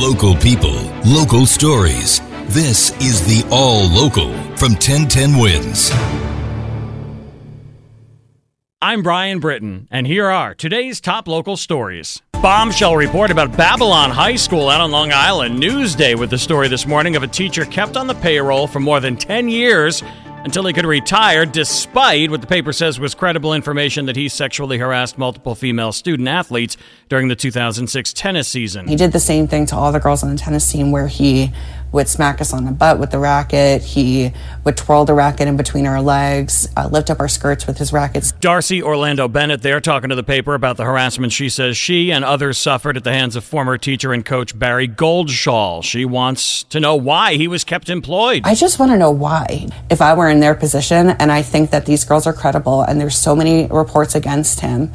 Local people, local stories. This is the All Local from 1010 Wins. I'm Brian Britton, and here are today's top local stories. Bombshell report about Babylon High School out on Long Island. Newsday with the story this morning of a teacher kept on the payroll for more than 10 years until he could retire, despite what the paper says was credible information that he sexually harassed multiple female student athletes during the 2006 tennis season. He did the same thing to all the girls on the tennis team where he would smack us on the butt with the racket. He would twirl the racket in between our legs, uh, lift up our skirts with his rackets. Darcy Orlando Bennett there talking to the paper about the harassment she says she and others suffered at the hands of former teacher and coach Barry Goldschall. She wants to know why he was kept employed. I just want to know why. If I were in their position and I think that these girls are credible and there's so many reports against him,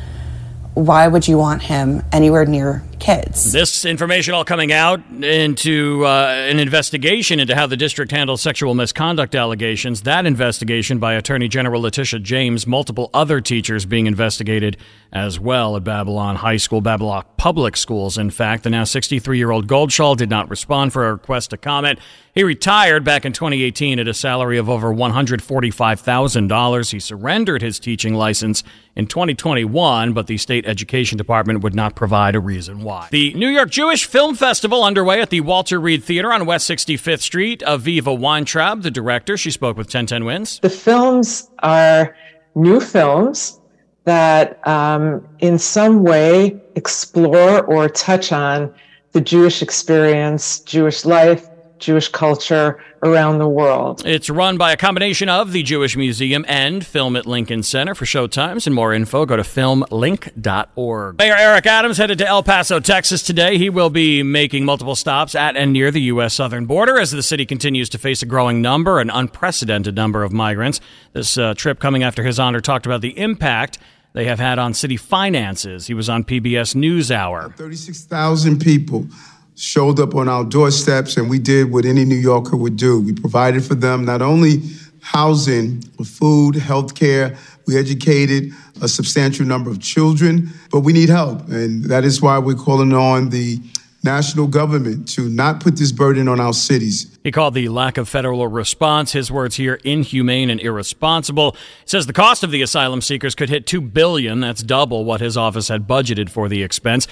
why would you want him anywhere near kids? This information all coming out into uh, an investigation into how the district handles sexual misconduct allegations. That investigation by Attorney General Letitia James, multiple other teachers being investigated as well at Babylon High School, Babylon Public Schools. In fact, the now 63 year old Goldschall did not respond for a request to comment. He retired back in 2018 at a salary of over $145,000. He surrendered his teaching license in 2021, but the state education department would not provide a reason why. The New York Jewish Film Festival underway at the Walter Reade Theater on West 65th Street. Aviva Weintraub, the director, she spoke with 1010 Wins. The films are new films that um, in some way explore or touch on the Jewish experience, Jewish life, Jewish culture around the world. It's run by a combination of the Jewish Museum and Film at Lincoln Center. For showtimes and more info, go to filmlinc.org. Mayor Eric Adams headed to El Paso, Texas today. He will be making multiple stops at and near the U.S. southern border as the city continues to face a growing number, an unprecedented number of migrants. This uh, trip coming after his honor talked about the impact they have had on city finances. He was on PBS NewsHour. 36,000 people showed up on our doorsteps and we did what any New Yorker would do. We provided for them not only housing, food, health care, we educated a substantial number of children, but we need help. And that is why we're calling on the national government to not put this burden on our cities. He called the lack of federal response, his words here, inhumane and irresponsible. He says the cost of the asylum seekers could hit 2 billion, that's double what his office had budgeted for the expense.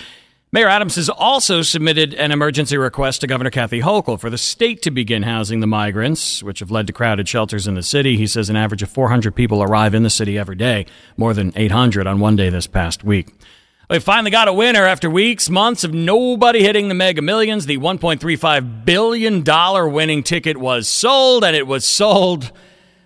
Mayor Adams has also submitted an emergency request to Governor Kathy Hochul for the state to begin housing the migrants, which have led to crowded shelters in the city. He says an average of 400 people arrive in the city every day, more than 800 on one day this past week. We finally got a winner after weeks, months of nobody hitting the mega millions. The $1.35 billion winning ticket was sold, and it was sold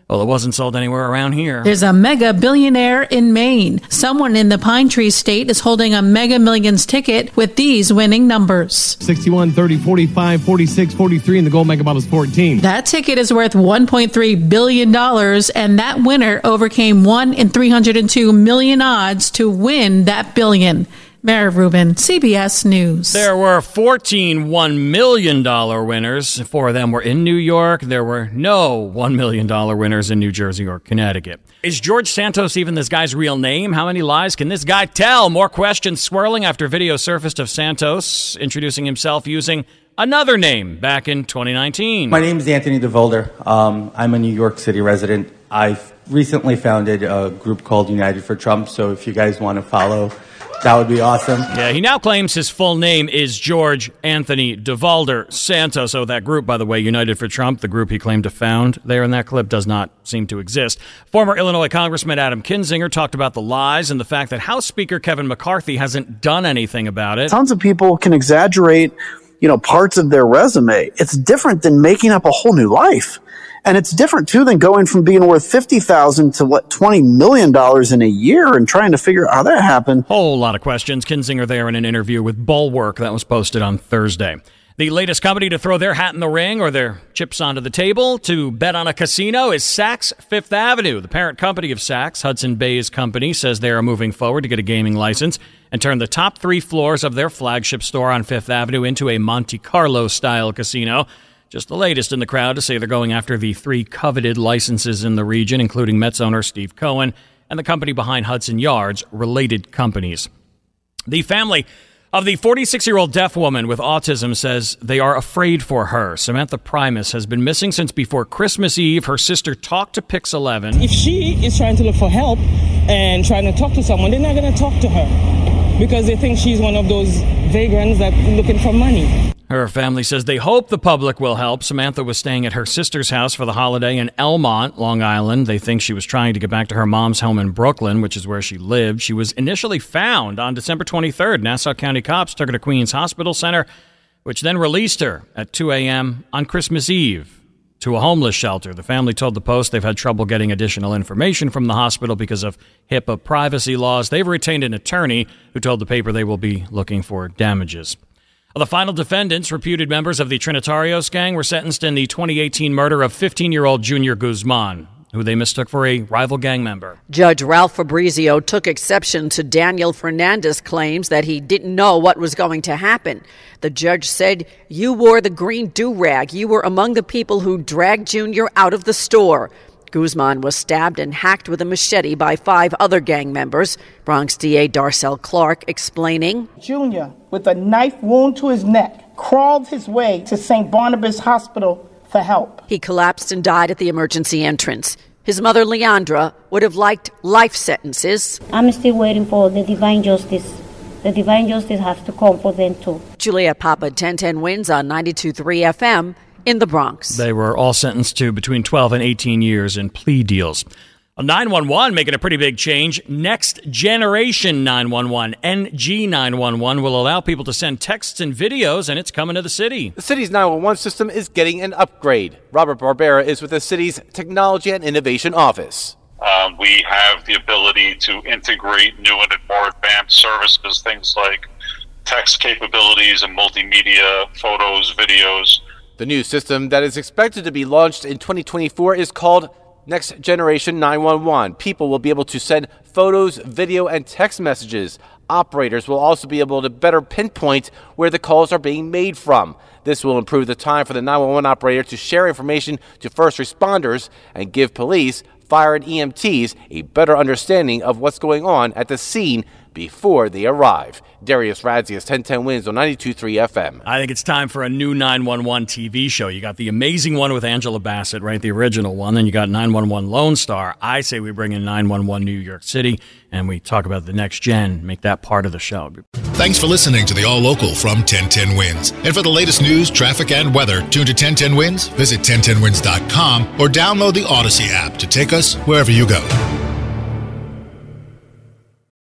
well, it wasn't sold anywhere around here. There's a mega billionaire in Maine. Someone in the Pine Tree State is holding a mega millions ticket with these winning numbers 61, 30, 45, 46, 43, and the gold mega bottle is 14. That ticket is worth $1.3 billion, and that winner overcame 1 in 302 million odds to win that billion. Mara Rubin, CBS News. There were 14 $1 million winners. Four of them were in New York. There were no $1 million winners in New Jersey or Connecticut. Is George Santos even this guy's real name? How many lies can this guy tell? More questions swirling after video surfaced of Santos introducing himself using another name back in 2019. My name is Anthony DeVolder. Um, I'm a New York City resident. I've recently founded a group called United for Trump, so if you guys want to follow, that would be awesome. Yeah, he now claims his full name is George Anthony DeVolder Santos. So that group, by the way, United for Trump, the group he claimed to found there in that clip, does not seem to exist. Former Illinois Congressman Adam Kinzinger talked about the lies and the fact that House Speaker Kevin McCarthy hasn't done anything about it. Tons of people can exaggerate, you know, parts of their resume. It's different than making up a whole new life. And it's different too than going from being worth fifty thousand to what twenty million dollars in a year and trying to figure out how that happened. A whole lot of questions. Kinzinger there in an interview with Bulwark that was posted on Thursday. The latest company to throw their hat in the ring or their chips onto the table to bet on a casino is Saks Fifth Avenue. The parent company of Saks, Hudson Bay's company, says they are moving forward to get a gaming license and turn the top three floors of their flagship store on Fifth Avenue into a Monte Carlo style casino. Just the latest in the crowd to say they're going after the three coveted licenses in the region, including Mets owner Steve Cohen and the company behind Hudson Yards, related companies. The family Of the 46 year old deaf woman with autism says they are afraid for her. Samantha Primus has been missing since before Christmas Eve. Her sister talked to Pix 11. If she is trying to look for help and trying to talk to someone, they're not going to talk to her because they think she's one of those vagrants that looking for money. Her family says they hope the public will help. Samantha was staying at her sister's house for the holiday in Elmont, Long Island. They think she was trying to get back to her mom's home in Brooklyn, which is where she lived. She was initially found on December 23rd. Nassau County cops took her to Queens Hospital Center, which then released her at 2 a.m. on Christmas Eve to a homeless shelter. The family told the Post they've had trouble getting additional information from the hospital because of HIPAA privacy laws. They've retained an attorney who told the paper they will be looking for damages. The final defendants, reputed members of the Trinitarios gang, were sentenced in the 2018 murder of 15 year old Junior Guzman, who they mistook for a rival gang member. Judge Ralph Fabrizio took exception to Daniel Fernandez' claims that he didn't know what was going to happen. The judge said, You wore the green do rag. You were among the people who dragged Junior out of the store. Guzman was stabbed and hacked with a machete by five other gang members. Bronx DA Darcel Clark explaining Junior, with a knife wound to his neck, crawled his way to St. Barnabas Hospital for help. He collapsed and died at the emergency entrance. His mother, Leandra, would have liked life sentences. I'm still waiting for the divine justice. The divine justice has to come for them too. Julia Papa, 1010 wins on 92.3 FM in the Bronx. They were all sentenced to between 12 and 18 years in plea deals. 911 making a pretty big change. Next generation 911, NG 911, will allow people to send texts and videos, and it's coming to the city. The city's 911 system is getting an upgrade. Robert Barbera is with the city's Technology and Innovation Office. Um, we have the ability to integrate new and more advanced services, things like text capabilities and multimedia, photos, videos. The new system that is expected to be launched in 2024 is called Next Generation 911. People will be able to send photos, video, and text messages. Operators will also be able to better pinpoint where the calls are being made from. This will improve the time for the 911 operator to share information to first responders and give police, fire, and EMTs a better understanding of what's going on at the scene before they arrive. Darius Radzius, 1010 wins on 92.3 FM. I think it's time for a new 911 TV show. You got the amazing one with Angela Bassett, right? The original one. Then you got 911 Lone Star. I say we bring in 911 New York City and we talk about the next gen, make that part of the show. Thanks for listening to the All Local from 1010 Wins. And for the latest news, traffic, and weather, tune to 1010 Wins, visit 1010wins.com, or download the Audacy app to take us wherever you go.